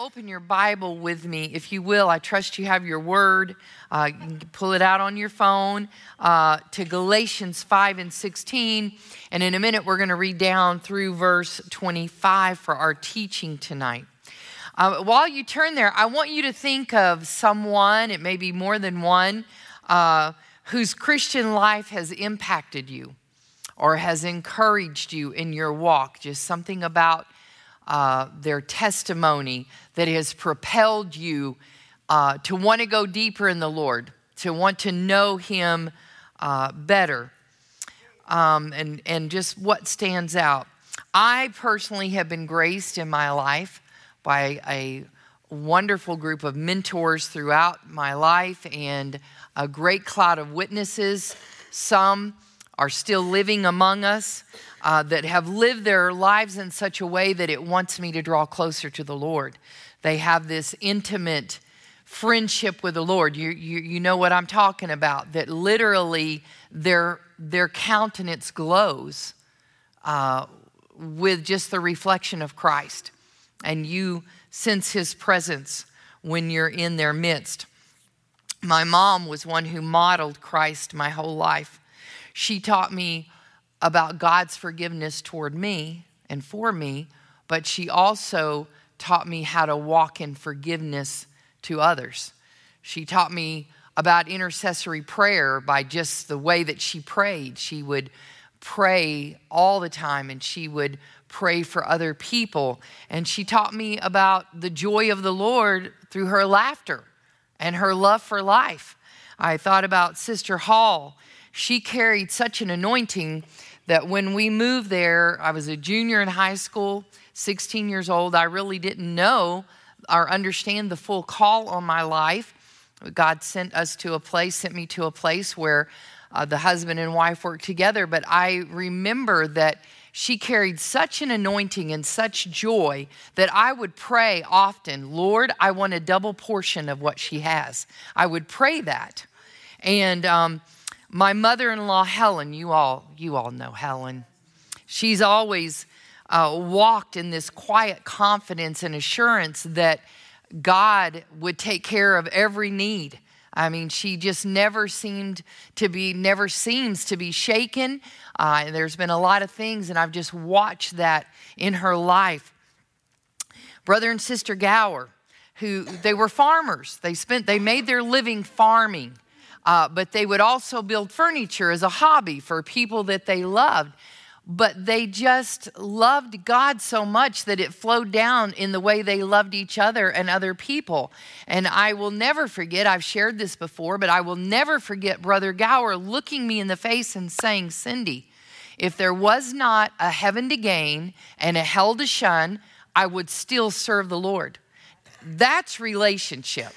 open your Bible with me, if you will. I trust you have your word. Uh, you can pull it out on your phone uh, to Galatians 5 and 16. And in a minute, we're going to read down through verse 25 for our teaching tonight. Uh, while you turn there, I want you to think of someone, it may be more than one, uh, whose Christian life has impacted you or has encouraged you in your walk. Just something about uh, their testimony that has propelled you uh, to want to go deeper in the Lord, to want to know Him uh, better, um, and, and just what stands out. I personally have been graced in my life by a wonderful group of mentors throughout my life and a great cloud of witnesses. Some are still living among us uh, that have lived their lives in such a way that it wants me to draw closer to the Lord. They have this intimate friendship with the Lord. You, you, you know what I'm talking about, that literally their, their countenance glows uh, with just the reflection of Christ. And you sense his presence when you're in their midst. My mom was one who modeled Christ my whole life. She taught me about God's forgiveness toward me and for me, but she also taught me how to walk in forgiveness to others. She taught me about intercessory prayer by just the way that she prayed. She would pray all the time and she would pray for other people. And she taught me about the joy of the Lord through her laughter and her love for life. I thought about Sister Hall she carried such an anointing that when we moved there, I was a junior in high school, 16 years old. I really didn't know or understand the full call on my life. God sent us to a place, sent me to a place where uh, the husband and wife worked together. But I remember that she carried such an anointing and such joy that I would pray often, Lord, I want a double portion of what she has. I would pray that. And, um, my mother-in-law Helen, you all you all know Helen. She's always uh, walked in this quiet confidence and assurance that God would take care of every need. I mean, she just never seemed to be, never seems to be shaken. Uh, there's been a lot of things, and I've just watched that in her life. Brother and sister Gower, who they were farmers. They spent, they made their living farming uh, but they would also build furniture as a hobby for people that they loved. But they just loved God so much that it flowed down in the way they loved each other and other people. And I will never forget, I've shared this before, but I will never forget Brother Gower looking me in the face and saying, Cindy, if there was not a heaven to gain and a hell to shun, I would still serve the Lord. That's relationship.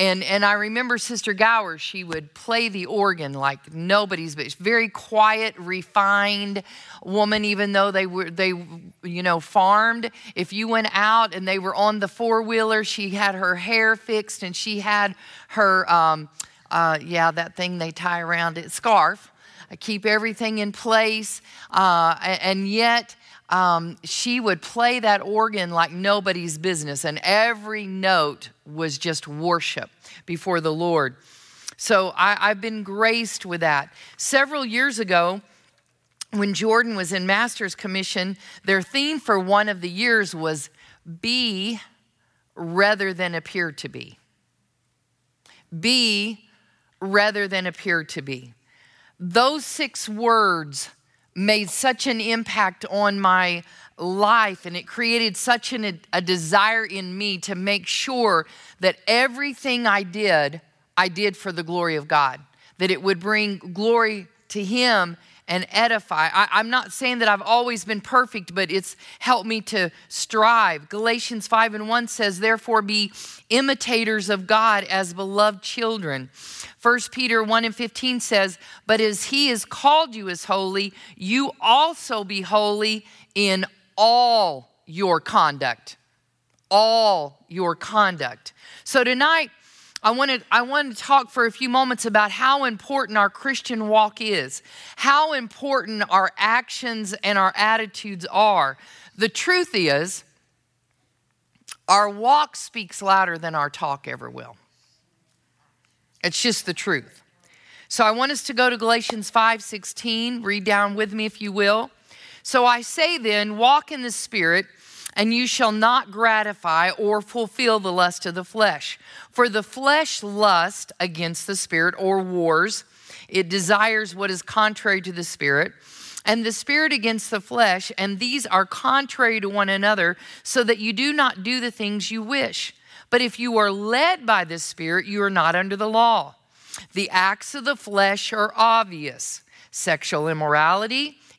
And, and I remember Sister Gower, she would play the organ like nobody's, but very quiet, refined woman, even though they were, they, you know, farmed. If you went out and they were on the four wheeler, she had her hair fixed and she had her, um, uh, yeah, that thing they tie around it, scarf. I keep everything in place. Uh, and yet, um, she would play that organ like nobody's business, and every note was just worship before the Lord. So I, have been graced with that. Several years ago, when Jordan was in Master's Commission, their theme for one of the years was be rather than appear to be. Be rather than appear to be. Those six words made such an impact on my life and it created such an, a desire in me to make sure that everything I did, I did for the glory of God, that it would bring glory to Him and edify. I, am not saying that I've always been perfect, but it's helped me to strive. Galatians 5 and 1 says, Therefore, be imitators of God as beloved children. 1 Peter 1 and 15 says, But as he has called you as holy, you also be holy in all your conduct. All your conduct. So tonight, I want, to, I want to talk for a few moments about how important our Christian walk is, how important our actions and our attitudes are. The truth is, Our walk speaks louder than our talk ever will. It's just the truth. So I want us to go to Galatians 5:16. Read down with me if you will. So I say then, walk in the spirit, and you shall not gratify or fulfill the lust of the flesh. For the flesh lust against the spirit or wars. It desires what is contrary to the spirit and the spirit against the flesh, and these are contrary to one another, so that you do not do the things you wish. But if you are led by the spirit, you are not under the law. The acts of the flesh are obvious sexual immorality,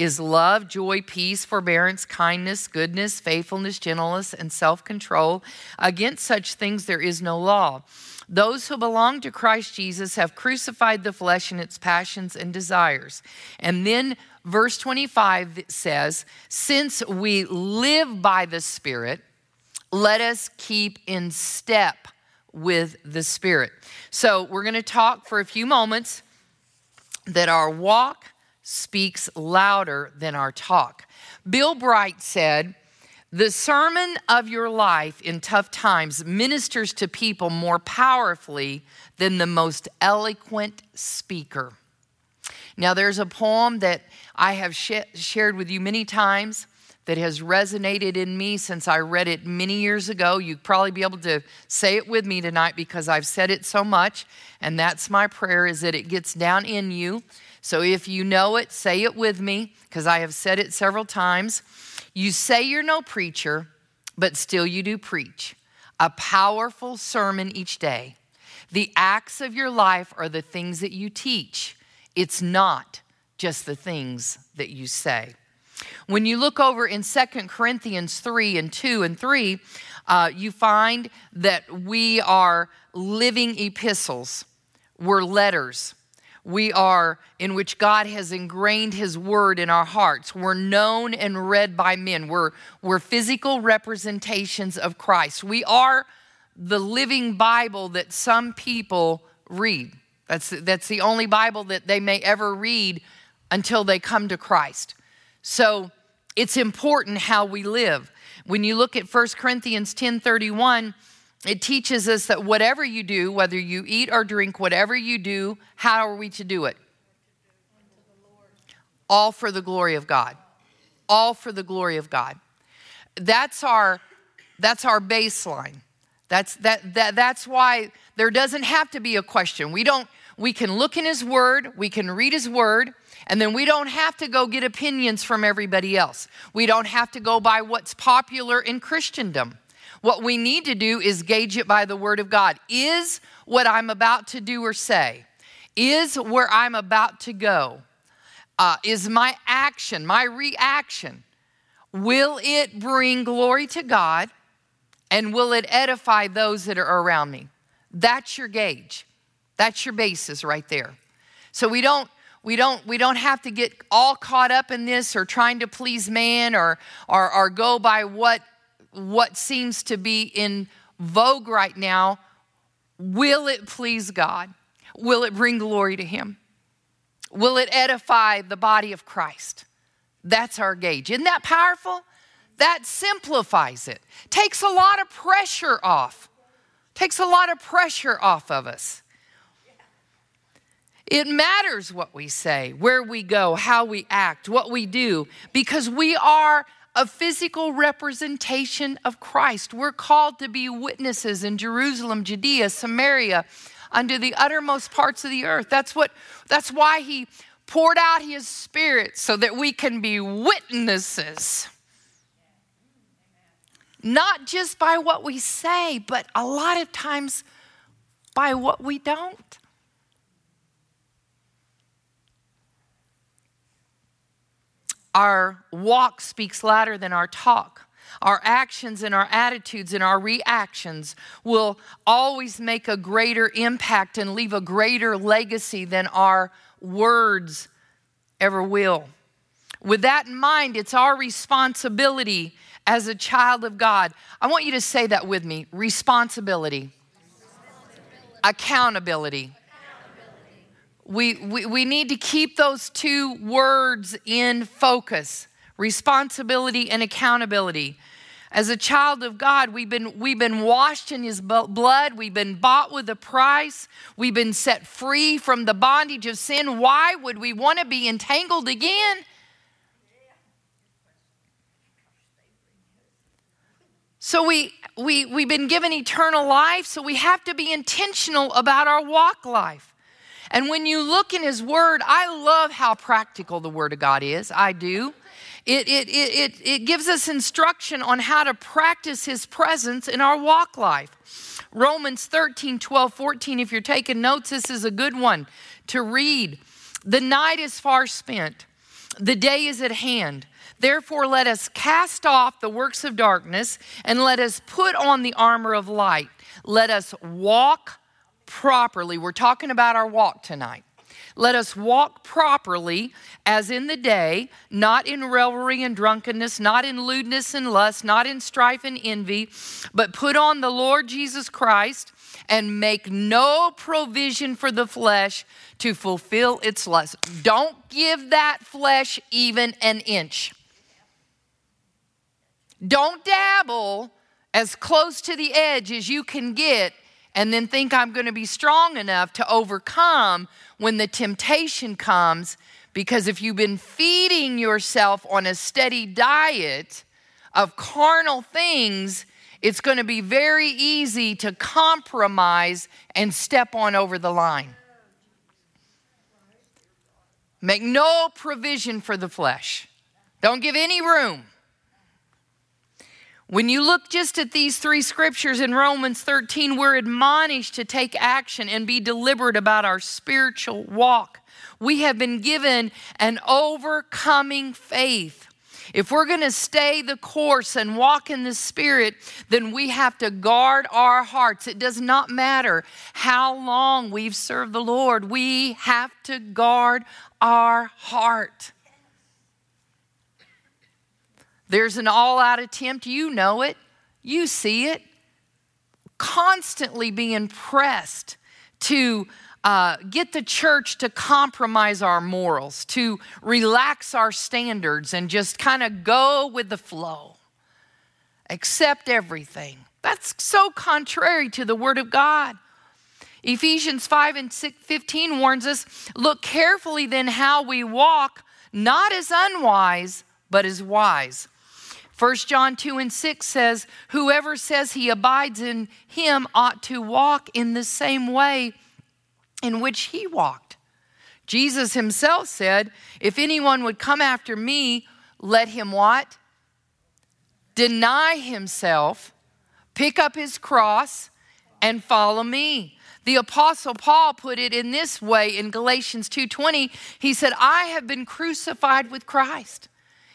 is love, joy, peace, forbearance, kindness, goodness, faithfulness, gentleness, and self control. Against such things there is no law. Those who belong to Christ Jesus have crucified the flesh and its passions and desires. And then verse 25 says, Since we live by the Spirit, let us keep in step with the Spirit. So we're going to talk for a few moments that our walk speaks louder than our talk. Bill Bright said, the sermon of your life in tough times ministers to people more powerfully than the most eloquent speaker. Now, there's a poem that I have sh- shared with you many times that has resonated in me since I read it many years ago. You'd probably be able to say it with me tonight because I've said it so much, and that's my prayer is that it gets down in you. So if you know it, say it with me because I have said it several times. You say you're no preacher, but still you do preach. A powerful sermon each day. The acts of your life are the things that you teach. It's not just the things that you say. When you look over in Second Corinthians 3 and 2 and 3, uh, you find that we are living epistles, we're letters we are in which God has ingrained his word in our hearts. We're known and read by men. We're, we're physical representations of Christ. We are the living Bible that some people read. That's, that's the only Bible that they may ever read until they come to Christ. So it's important how we live. When you look at 1 Corinthians 10 31, it teaches us that whatever you do, whether you eat or drink, whatever you do, how are we to do it? All for the glory of God. All for the glory of God. That's our that's our baseline. That's that, that that's why there doesn't have to be a question. We don't we can look in his word, we can read his word, and then we don't have to go get opinions from everybody else. We don't have to go by what's popular in Christendom. What we need to do is gauge it by the Word of God. Is what I'm about to do or say, is where I'm about to go, uh, is my action, my reaction, will it bring glory to God and will it edify those that are around me? That's your gauge. That's your basis right there. So we don't we don't we don't have to get all caught up in this or trying to please man or or, or go by what what seems to be in vogue right now, will it please God? Will it bring glory to Him? Will it edify the body of Christ? That's our gauge. Isn't that powerful? That simplifies it. Takes a lot of pressure off. Takes a lot of pressure off of us. It matters what we say, where we go, how we act, what we do, because we are a physical representation of Christ. We're called to be witnesses in Jerusalem, Judea, Samaria, unto the uttermost parts of the earth. That's what that's why he poured out his spirit so that we can be witnesses. Not just by what we say, but a lot of times by what we don't. Our walk speaks louder than our talk. our actions and our attitudes and our reactions will always make a greater impact and leave a greater legacy than our words ever will. With that in mind, it's our responsibility as a child of God. I want you to say that with me responsibility, responsibility. accountability. We, we, we need to keep those two words in focus responsibility and accountability. As a child of God, we've been, we've been washed in His blood. We've been bought with a price. We've been set free from the bondage of sin. Why would we want to be entangled again? So we, we, we've been given eternal life, so we have to be intentional about our walk life. And when you look in His Word, I love how practical the Word of God is. I do. It, it, it, it, it gives us instruction on how to practice His presence in our walk life. Romans 13, 12, 14. If you're taking notes, this is a good one to read. The night is far spent, the day is at hand. Therefore, let us cast off the works of darkness and let us put on the armor of light. Let us walk properly. We're talking about our walk tonight. Let us walk properly as in the day, not in revelry and drunkenness, not in lewdness and lust, not in strife and envy, but put on the Lord Jesus Christ and make no provision for the flesh to fulfill its lust. Don't give that flesh even an inch. Don't dabble as close to the edge as you can get and then think I'm going to be strong enough to overcome when the temptation comes. Because if you've been feeding yourself on a steady diet of carnal things, it's going to be very easy to compromise and step on over the line. Make no provision for the flesh. Don't give any room. When you look just at these three scriptures in Romans 13, we're admonished to take action and be deliberate about our spiritual walk. We have been given an overcoming faith. If we're going to stay the course and walk in the Spirit, then we have to guard our hearts. It does not matter how long we've served the Lord, we have to guard our heart. There's an all out attempt, you know it, you see it, constantly being pressed to uh, get the church to compromise our morals, to relax our standards, and just kind of go with the flow, accept everything. That's so contrary to the Word of God. Ephesians 5 and 6, 15 warns us look carefully then how we walk, not as unwise, but as wise 1 John 2 and 6 says, Whoever says he abides in him ought to walk in the same way in which he walked. Jesus himself said, If anyone would come after me, let him what? Deny himself, pick up his cross, and follow me. The apostle Paul put it in this way in Galatians 2:20. He said, "I have been crucified with Christ.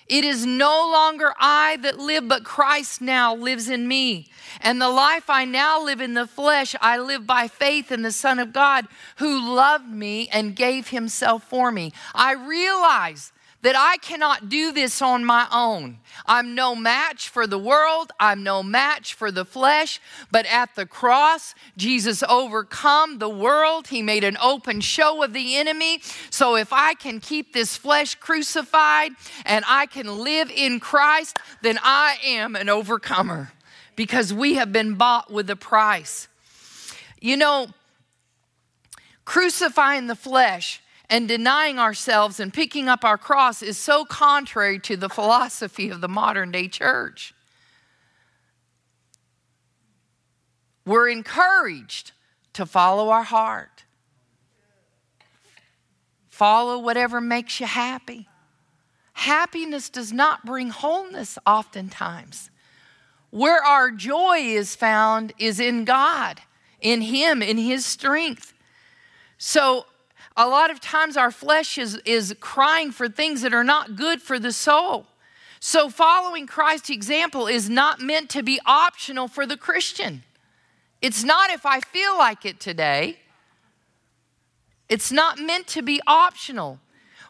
It is no longer I that live, but Christ now lives in me. And the life I now live in the flesh, I live by faith in the Son of God who loved me and gave himself for me. I realize that I cannot do this on my own. I'm no match for the world, I'm no match for the flesh, but at the cross, Jesus overcome the world. He made an open show of the enemy. So if I can keep this flesh crucified and I can live in Christ, then I am an overcomer because we have been bought with a price. You know, crucifying the flesh and denying ourselves and picking up our cross is so contrary to the philosophy of the modern day church. We're encouraged to follow our heart, follow whatever makes you happy. Happiness does not bring wholeness, oftentimes. Where our joy is found is in God, in Him, in His strength. So a lot of times our flesh is, is crying for things that are not good for the soul. So, following Christ's example is not meant to be optional for the Christian. It's not if I feel like it today. It's not meant to be optional.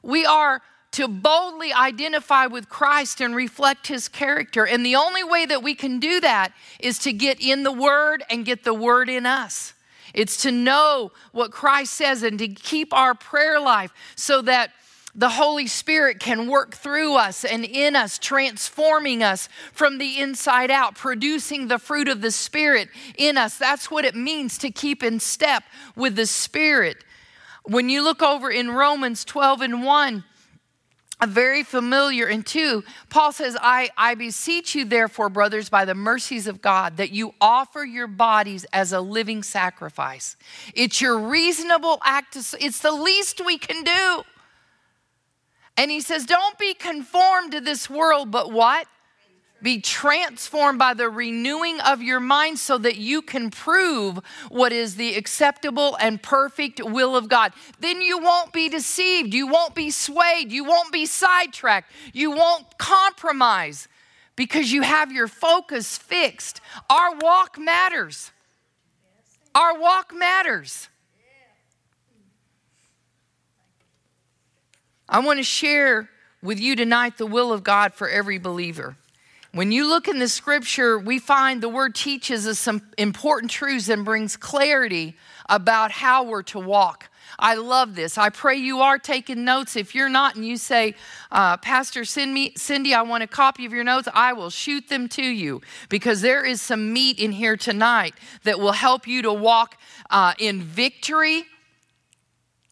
We are to boldly identify with Christ and reflect his character. And the only way that we can do that is to get in the Word and get the Word in us. It's to know what Christ says and to keep our prayer life so that the Holy Spirit can work through us and in us, transforming us from the inside out, producing the fruit of the Spirit in us. That's what it means to keep in step with the Spirit. When you look over in Romans 12 and 1, a very familiar. And two, Paul says, I, I beseech you, therefore, brothers, by the mercies of God, that you offer your bodies as a living sacrifice. It's your reasonable act, it's the least we can do. And he says, Don't be conformed to this world, but what? Be transformed by the renewing of your mind so that you can prove what is the acceptable and perfect will of God. Then you won't be deceived. You won't be swayed. You won't be sidetracked. You won't compromise because you have your focus fixed. Our walk matters. Our walk matters. I want to share with you tonight the will of God for every believer. When you look in the scripture, we find the word teaches us some important truths and brings clarity about how we're to walk. I love this. I pray you are taking notes. If you're not and you say, uh, Pastor, send me, Cindy, I want a copy of your notes, I will shoot them to you because there is some meat in here tonight that will help you to walk uh, in victory,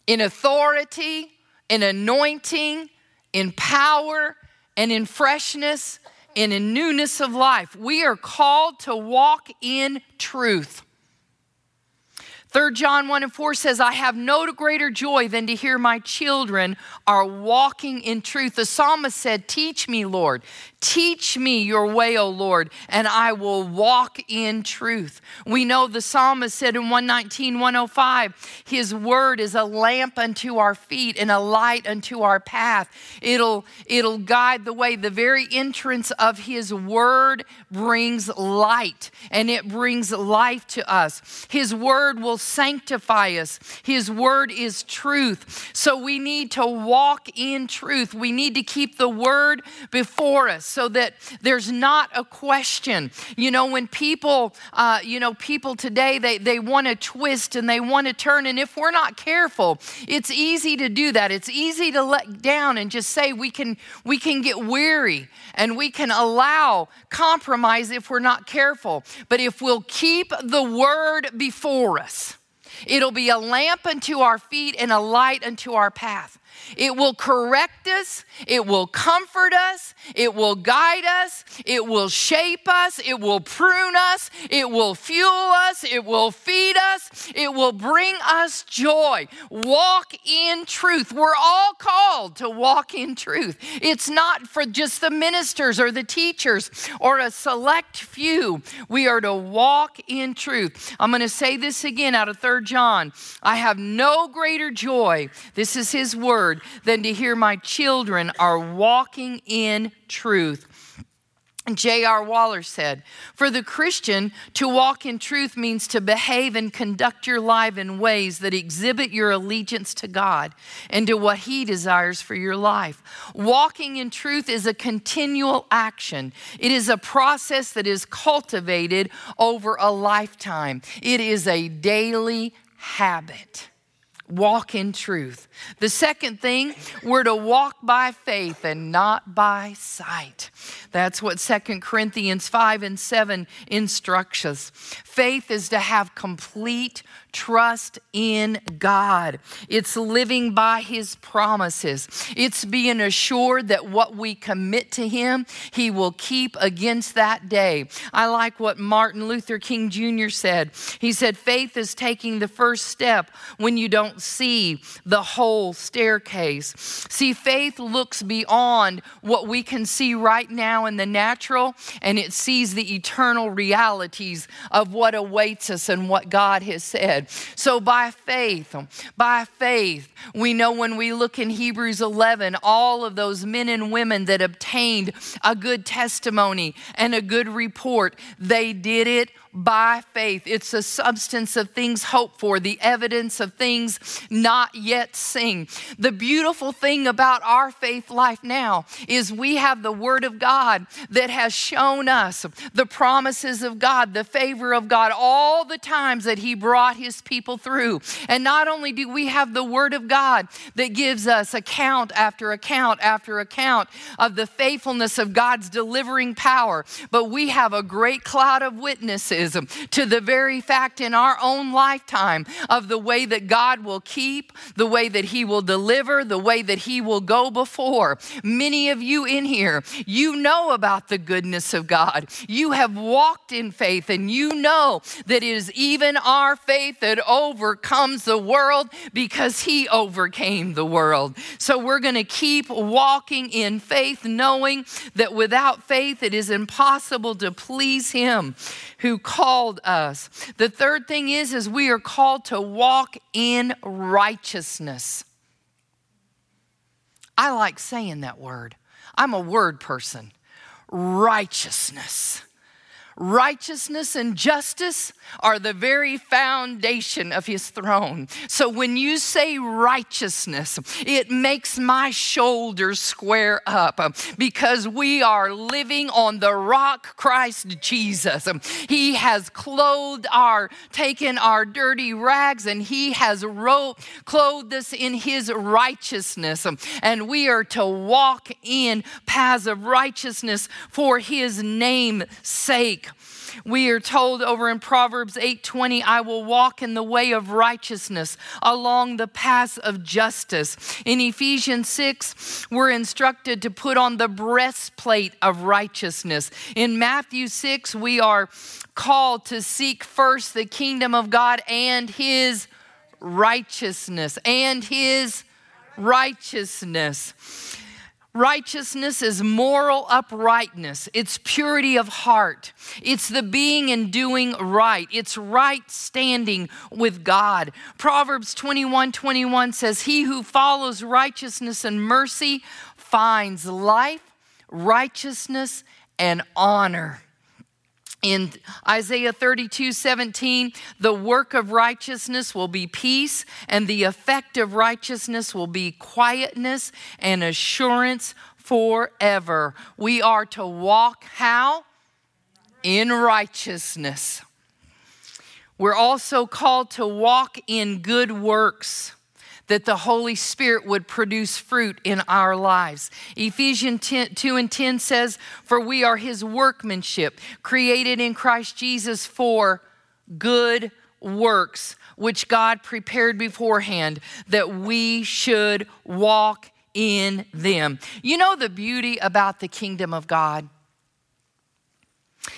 in authority, in anointing, in power, and in freshness in a newness of life. We are called to walk in truth. 3 John 1 and 4 says, I have no greater joy than to hear my children are walking in truth. The psalmist said, Teach me, Lord. Teach me your way, O Lord, and I will walk in truth. We know the psalmist said in 119, 105, His word is a lamp unto our feet and a light unto our path. It'll, it'll guide the way. The very entrance of His word brings light and it brings life to us. His word will sanctify us. His word is truth. So we need to walk in truth. We need to keep the word before us so that there's not a question. You know, when people, uh, you know, people today, they, they want to twist and they want to turn. And if we're not careful, it's easy to do that. It's easy to let down and just say we can, we can get weary and we can allow compromise if we're not careful. But if we'll keep the word before us, It'll be a lamp unto our feet and a light unto our path. It will correct us, it will comfort us, it will guide us, it will shape us, it will prune us, it will fuel us, it will feed us, it will bring us joy. Walk in truth. We're all called to walk in truth. It's not for just the ministers or the teachers or a select few. We are to walk in truth. I'm going to say this again out of 3 John. I have no greater joy. This is his word word than to hear my children are walking in truth. J.R. Waller said, For the Christian, to walk in truth means to behave and conduct your life in ways that exhibit your allegiance to God and to what He desires for your life. Walking in truth is a continual action, it is a process that is cultivated over a lifetime, it is a daily habit walk in truth. The second thing, we're to walk by faith and not by sight. That's what Second Corinthians 5 and 7 instructs us. Faith is to have complete trust in God. It's living by His promises. It's being assured that what we commit to Him, He will keep against that day. I like what Martin Luther King Jr. said. He said, Faith is taking the first step when you don't see the whole staircase. See, faith looks beyond what we can see right now in the natural, and it sees the eternal realities of what awaits us and what God has said. So, by faith, by faith, we know when we look in Hebrews 11, all of those men and women that obtained a good testimony and a good report, they did it by faith. It's the substance of things hoped for, the evidence of things not yet seen. The beautiful thing about our faith life now is we have the Word of God that has shown us the promises of God, the favor of God, all the times that He brought His people through. And not only do we have the Word of God that gives us account after account after account of the faithfulness of God's delivering power, but we have a great cloud of witnesses to the very fact in our own lifetime of the way that God will keep, the way that He will deliver, the way that He will go before. Many of you in here, you know about the goodness of God. You have walked in faith, and you know that it is even our faith that overcomes the world because He overcame the world. So we're going to keep walking in faith, knowing that without faith it is impossible to please Him who called us. The third thing is is we are called to walk in righteousness. I like saying that word. I'm a word person. Righteousness. Righteousness and justice are the very foundation of his throne. So when you say righteousness, it makes my shoulders square up because we are living on the rock Christ Jesus. He has clothed our, taken our dirty rags, and he has clothed us in his righteousness. And we are to walk in paths of righteousness for his name's sake. We are told over in Proverbs 8:20, I will walk in the way of righteousness along the paths of justice. In Ephesians 6, we're instructed to put on the breastplate of righteousness. In Matthew 6, we are called to seek first the kingdom of God and his righteousness and his righteousness. Righteousness is moral uprightness. It's purity of heart. It's the being and doing right. It's right standing with God. Proverbs 21 21 says, He who follows righteousness and mercy finds life, righteousness, and honor. In Isaiah 32 17, the work of righteousness will be peace, and the effect of righteousness will be quietness and assurance forever. We are to walk how? In righteousness. We're also called to walk in good works that the Holy Spirit would produce fruit in our lives. Ephesians 10, 2 and 10 says, For we are his workmanship, created in Christ Jesus for good works, which God prepared beforehand that we should walk in them. You know the beauty about the kingdom of God?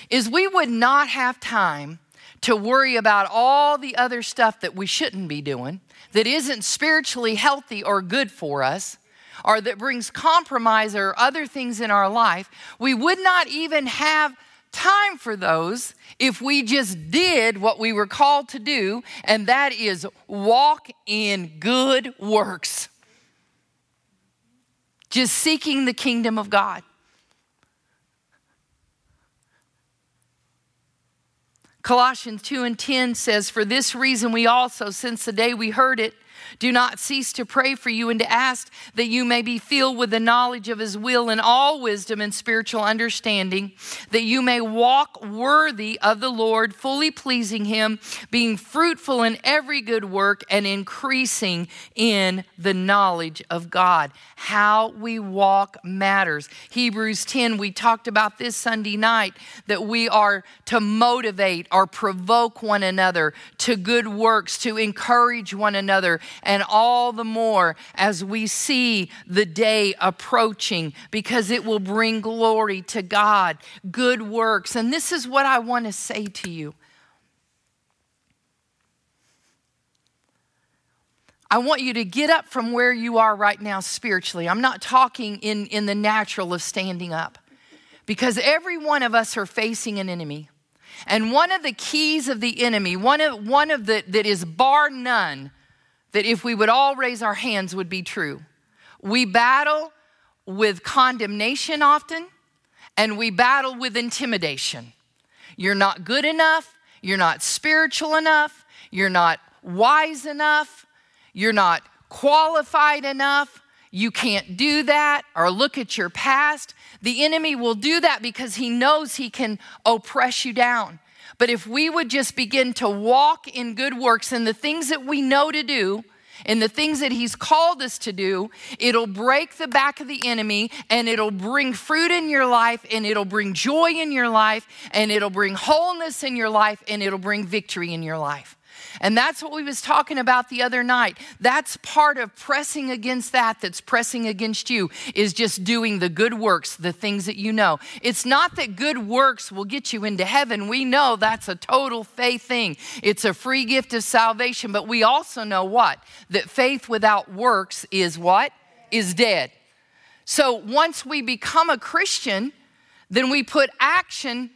Is we would not have time to worry about all the other stuff that we shouldn't be doing, that isn't spiritually healthy or good for us, or that brings compromise or other things in our life, we would not even have time for those if we just did what we were called to do, and that is walk in good works. Just seeking the kingdom of God. Colossians 2 and 10 says, For this reason we also, since the day we heard it, do not cease to pray for you and to ask that you may be filled with the knowledge of his will and all wisdom and spiritual understanding, that you may walk worthy of the Lord, fully pleasing him, being fruitful in every good work and increasing in the knowledge of God. How we walk matters. Hebrews 10, we talked about this Sunday night that we are to motivate or provoke one another to good works, to encourage one another and all the more as we see the day approaching because it will bring glory to God, good works. And this is what I want to say to you. I want you to get up from where you are right now spiritually. I'm not talking in, in the natural of standing up because every one of us are facing an enemy. And one of the keys of the enemy, one of, one of the that is bar none, that if we would all raise our hands would be true. We battle with condemnation often, and we battle with intimidation. You're not good enough, you're not spiritual enough, you're not wise enough, you're not qualified enough, you can't do that, or look at your past. The enemy will do that because he knows he can oppress you down. But if we would just begin to walk in good works and the things that we know to do, and the things that he's called us to do, it'll break the back of the enemy and it'll bring fruit in your life and it'll bring joy in your life and it'll bring wholeness in your life and it'll bring victory in your life. And that's what we was talking about the other night. That's part of pressing against that that's pressing against you is just doing the good works, the things that you know. It's not that good works will get you into heaven. We know that's a total faith thing. It's a free gift of salvation, but we also know what? That faith without works is what? Is dead. So once we become a Christian, then we put action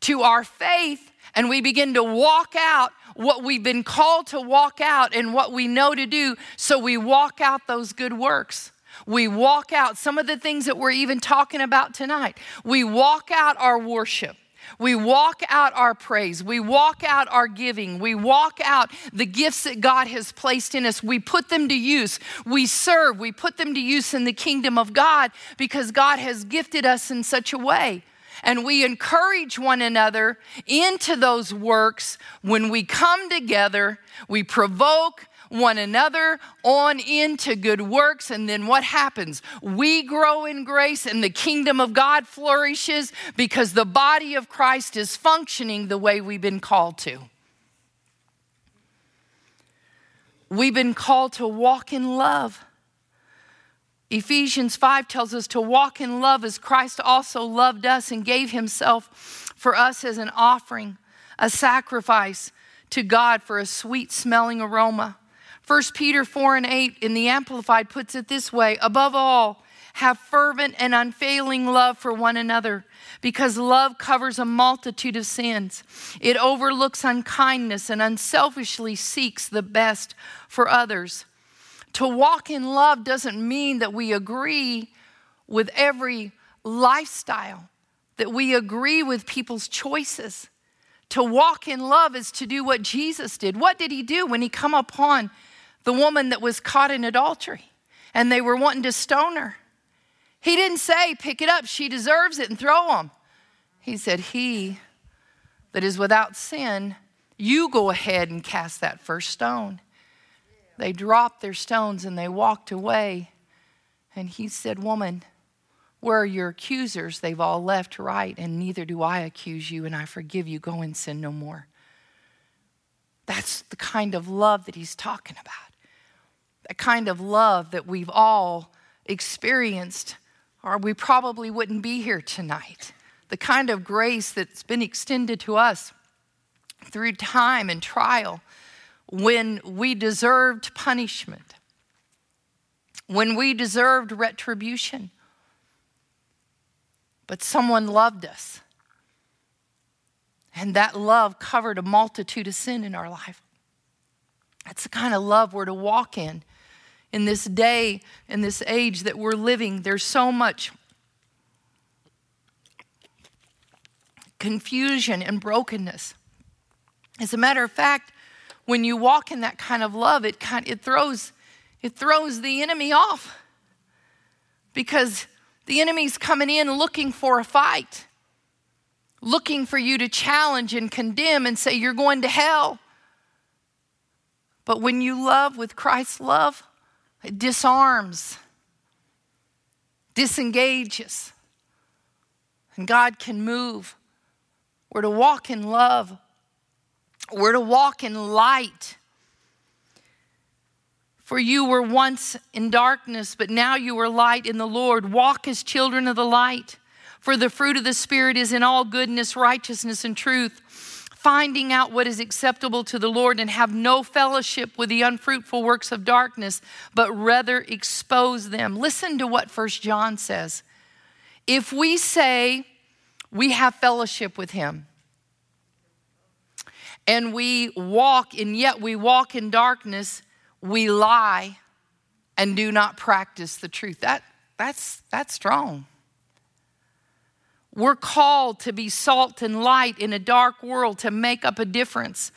to our faith and we begin to walk out what we've been called to walk out and what we know to do. So we walk out those good works. We walk out some of the things that we're even talking about tonight. We walk out our worship. We walk out our praise. We walk out our giving. We walk out the gifts that God has placed in us. We put them to use. We serve. We put them to use in the kingdom of God because God has gifted us in such a way and we encourage one another into those works when we come together, we provoke one another on into good works. And then what happens? We grow in grace and the kingdom of God flourishes because the body of Christ is functioning the way we've been called to. We've been called to walk in love. Ephesians 5 tells us to walk in love as Christ also loved us and gave himself for us as an offering, a sacrifice to God for a sweet smelling aroma. 1 Peter 4 and 8 in the Amplified puts it this way Above all, have fervent and unfailing love for one another, because love covers a multitude of sins. It overlooks unkindness and unselfishly seeks the best for others. To walk in love doesn't mean that we agree with every lifestyle, that we agree with people's choices. To walk in love is to do what Jesus did. What did he do when he come upon the woman that was caught in adultery and they were wanting to stone her? He didn't say, pick it up, she deserves it, and throw him. He said, He that is without sin, you go ahead and cast that first stone. They dropped their stones and they walked away. And he said, Woman, where are your accusers? They've all left right, and neither do I accuse you, and I forgive you. Go and sin no more. That's the kind of love that he's talking about. That kind of love that we've all experienced, or we probably wouldn't be here tonight. The kind of grace that's been extended to us through time and trial when we deserved punishment, when we deserved retribution. But someone loved us. And that love covered a multitude of sin in our life. That's the kind of love we're to walk in. In this day, in this age that we're living, there's so much confusion and brokenness. As a matter of fact, when you walk in that kind of love, it kind it throws it throws the enemy off because the enemy's coming in looking for a fight, looking for you to challenge and condemn and say you're going to hell. But when you love with Christ's love, it disarms, disengages, and God can move. We're to walk in love we're to walk in light. For you were once in darkness, but now you are light in the Lord. Walk as children of the light. For the fruit of the Spirit is in all goodness, righteousness, and truth finding out what is acceptable to the Lord and have no fellowship with the unfruitful works of darkness, but rather expose them. Listen to what First John says. If we say we have fellowship with him, and we walk, and yet we walk in darkness, we lie and do not practice the truth. That, that's, that's strong. We're called to be salt and light in a dark world, to make up a difference,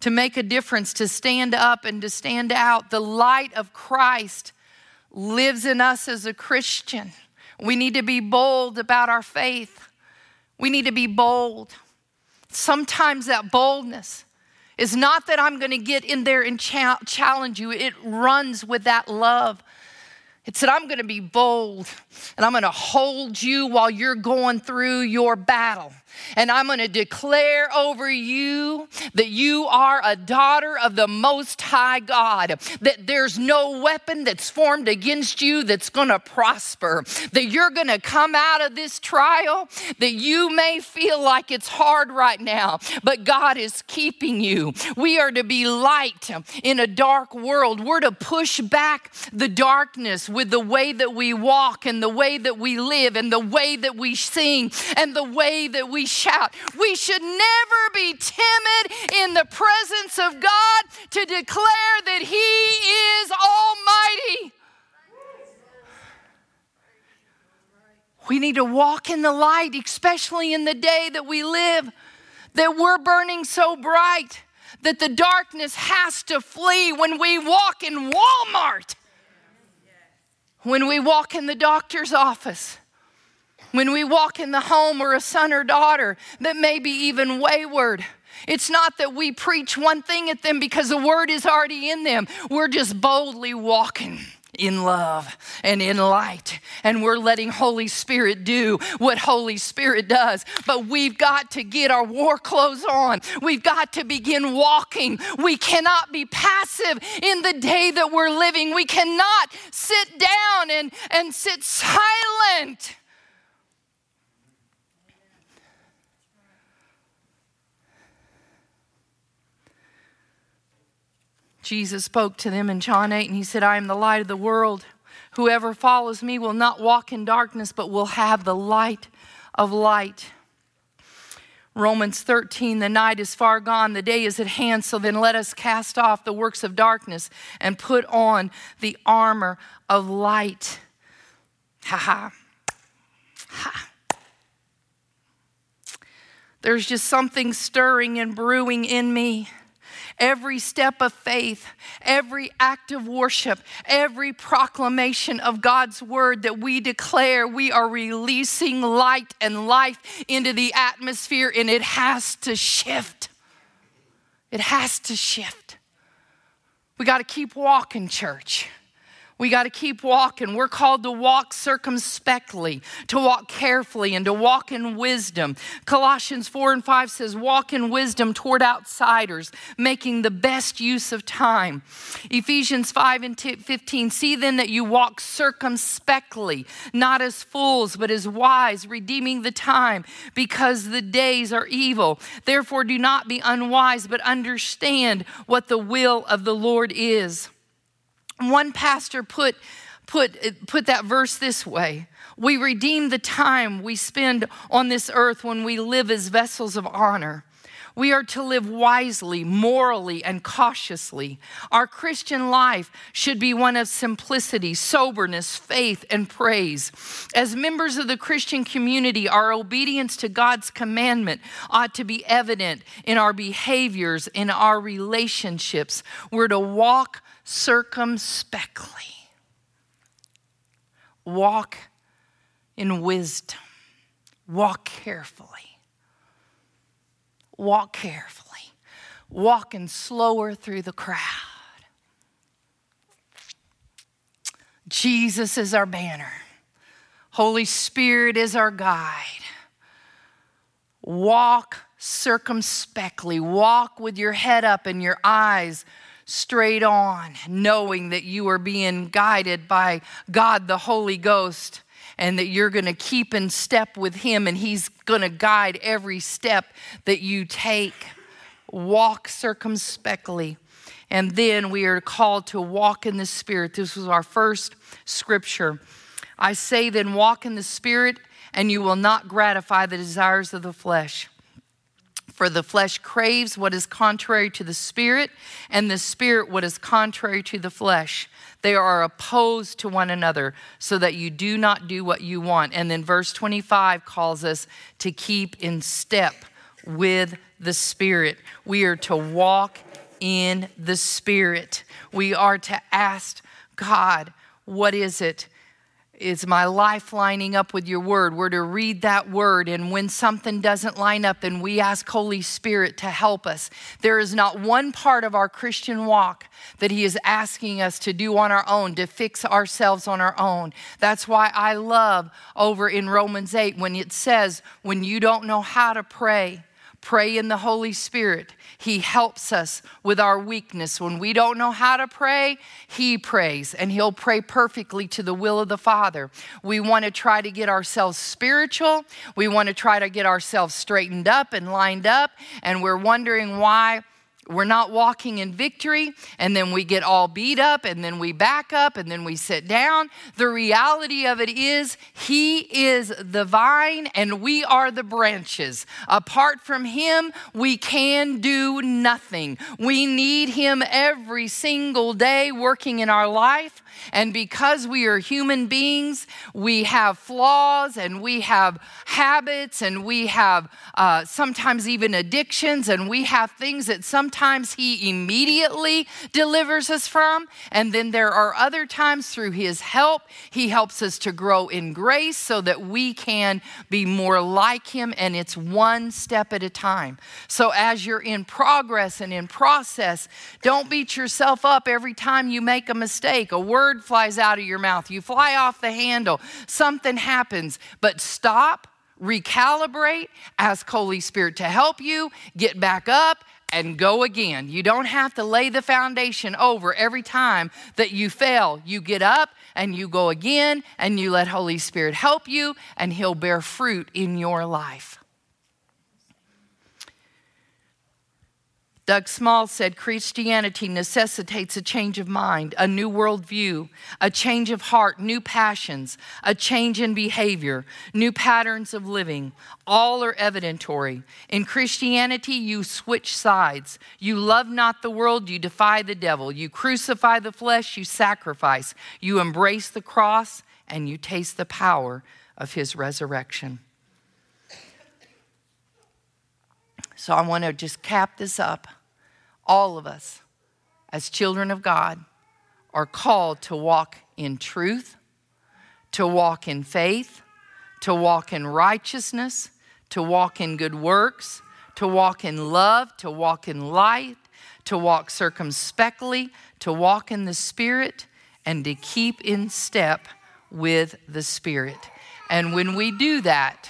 to make a difference, to stand up and to stand out. The light of Christ lives in us as a Christian. We need to be bold about our faith. We need to be bold. Sometimes that boldness is not that I'm going to get in there and cha- challenge you, it runs with that love. It said, I'm going to be bold and I'm going to hold you while you're going through your battle. And I'm going to declare over you that you are a daughter of the Most High God, that there's no weapon that's formed against you that's going to prosper, that you're going to come out of this trial, that you may feel like it's hard right now, but God is keeping you. We are to be light in a dark world. We're to push back the darkness with the way that we walk and the way that we live and the way that we sing and the way that we shout. We should never be timid in the presence of God to declare that He is Almighty. We need to walk in the light, especially in the day that we live, that we're burning so bright that the darkness has to flee when we walk in Walmart, when we walk in the doctor's office, when we walk in the home or a son or daughter that may be even wayward. It's not that we preach one thing at them because the word is already in them. We're just boldly walking in love and in light and we're letting holy spirit do what holy spirit does. But we've got to get our war clothes on. We've got to begin walking. We cannot be passive in the day that we're living. We cannot sit down and, and sit silent Jesus spoke to them in John 8 and he said, I am the light of the world. Whoever follows me will not walk in darkness, but will have the light of light. Romans 13, the night is far gone, the day is at hand, so then let us cast off the works of darkness and put on the armor of light. Ha ha. Ha. There's just something stirring and brewing in me every step of faith, every act of worship, every proclamation of God's word that we declare, we are releasing light and life into the atmosphere, and it has to shift. It has to shift. We got to keep walking, church. We got to keep walking. We're called to walk circumspectly, to walk carefully, and to walk in wisdom. Colossians 4 and 5 says, Walk in wisdom toward outsiders, making the best use of time. Ephesians 5 and 15, See then that you walk circumspectly, not as fools, but as wise, redeeming the time, because the days are evil. Therefore, do not be unwise, but understand what the will of the Lord is. One pastor put, put, put that verse this way We redeem the time we spend on this earth when we live as vessels of honor. We are to live wisely, morally, and cautiously. Our Christian life should be one of simplicity, soberness, faith, and praise. As members of the Christian community, our obedience to God's commandment ought to be evident in our behaviors, in our relationships. We're to walk circumspectly. Walk in wisdom. Walk carefully. Walk carefully. Walking slower through the crowd. Jesus is our banner. Holy Spirit is our guide. Walk circumspectly. Walk with your head up and your eyes straight on, knowing that you are being guided by God the Holy Ghost and that you're going to keep in step with Him and He's going to guide every step that you take. walk circumspectly. And then we are called to walk in the Spirit. This was our first scripture. I say, then walk in the Spirit, and you will not gratify the desires of the flesh. For the flesh craves what is contrary to the spirit, and the spirit what is contrary to the flesh. They are opposed to one another, so that you do not do what you want. And then verse 25 calls us to keep in step with the spirit. We are to walk in the spirit. We are to ask God, what is it is my life lining up with your word? We're to read that word, and when something doesn't line up, then we ask Holy Spirit to help us. There is not one part of our Christian walk that He is asking us to do on our own, to fix ourselves on our own. That's why I love over in Romans 8 when it says, when you don't know how to pray, Pray in the Holy Spirit. He helps us with our weakness. When we don't know how to pray, He prays and He'll pray perfectly to the will of the Father. We want to try to get ourselves spiritual. We want to try to get ourselves straightened up and lined up, and we're wondering why we're not walking in victory, and then we get all beat up, and then we back up, and then we sit down. The reality of it is, He is the vine, and we are the branches. Apart from Him, we can do nothing. We need Him every single day working in our life. And because we are human beings, we have flaws and we have habits and we have uh, sometimes even addictions and we have things that sometimes He immediately delivers us from. And then there are other times through His help, He helps us to grow in grace so that we can be more like Him. And it's one step at a time. So as you're in progress and in process, don't beat yourself up every time you make a mistake. A word word flies out of your mouth, you fly off the handle, something happens, but stop, recalibrate, ask Holy Spirit to help you, get back up, and go again. You don't have to lay the foundation over every time that you fail. You get up and you go again, and you let Holy Spirit help you, and He'll bear fruit in your life. Doug Small said Christianity necessitates a change of mind, a new worldview, a change of heart, new passions, a change in behavior, new patterns of living. All are evidentary. In Christianity, you switch sides. You love not the world, you defy the devil. You crucify the flesh, you sacrifice. You embrace the cross, and you taste the power of his resurrection. So I want to just cap this up all of us, as children of God, are called to walk in truth, to walk in faith, to walk in righteousness, to walk in good works, to walk in love, to walk in light, to walk circumspectly, to walk in the Spirit, and to keep in step with the Spirit. And when we do that,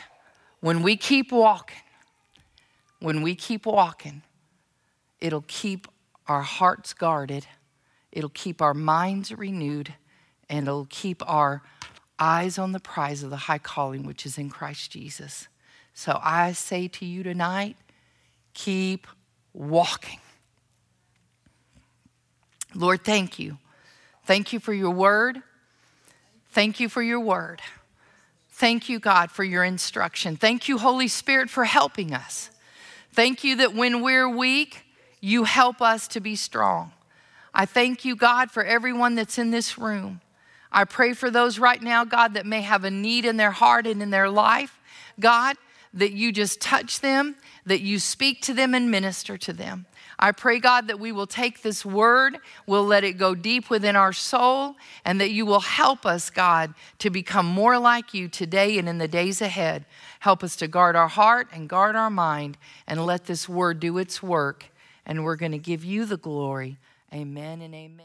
when we keep walking, when we keep walking, It'll keep our hearts guarded, it'll keep our minds renewed, and it'll keep our eyes on the prize of the high calling which is in Christ Jesus. So I say to you tonight, keep walking. Lord, thank you. Thank you for your word. Thank you for your word. Thank you, God, for your instruction. Thank you, Holy Spirit, for helping us. Thank you that when we're weak, you help us to be strong. I thank you, God, for everyone that's in this room. I pray for those right now, God, that may have a need in their heart and in their life. God, that you just touch them, that you speak to them and minister to them. I pray, God, that we will take this word, we'll let it go deep within our soul, and that you will help us, God, to become more like you today and in the days ahead. Help us to guard our heart and guard our mind, and let this word do its work and we're going to give you the glory. Amen and amen.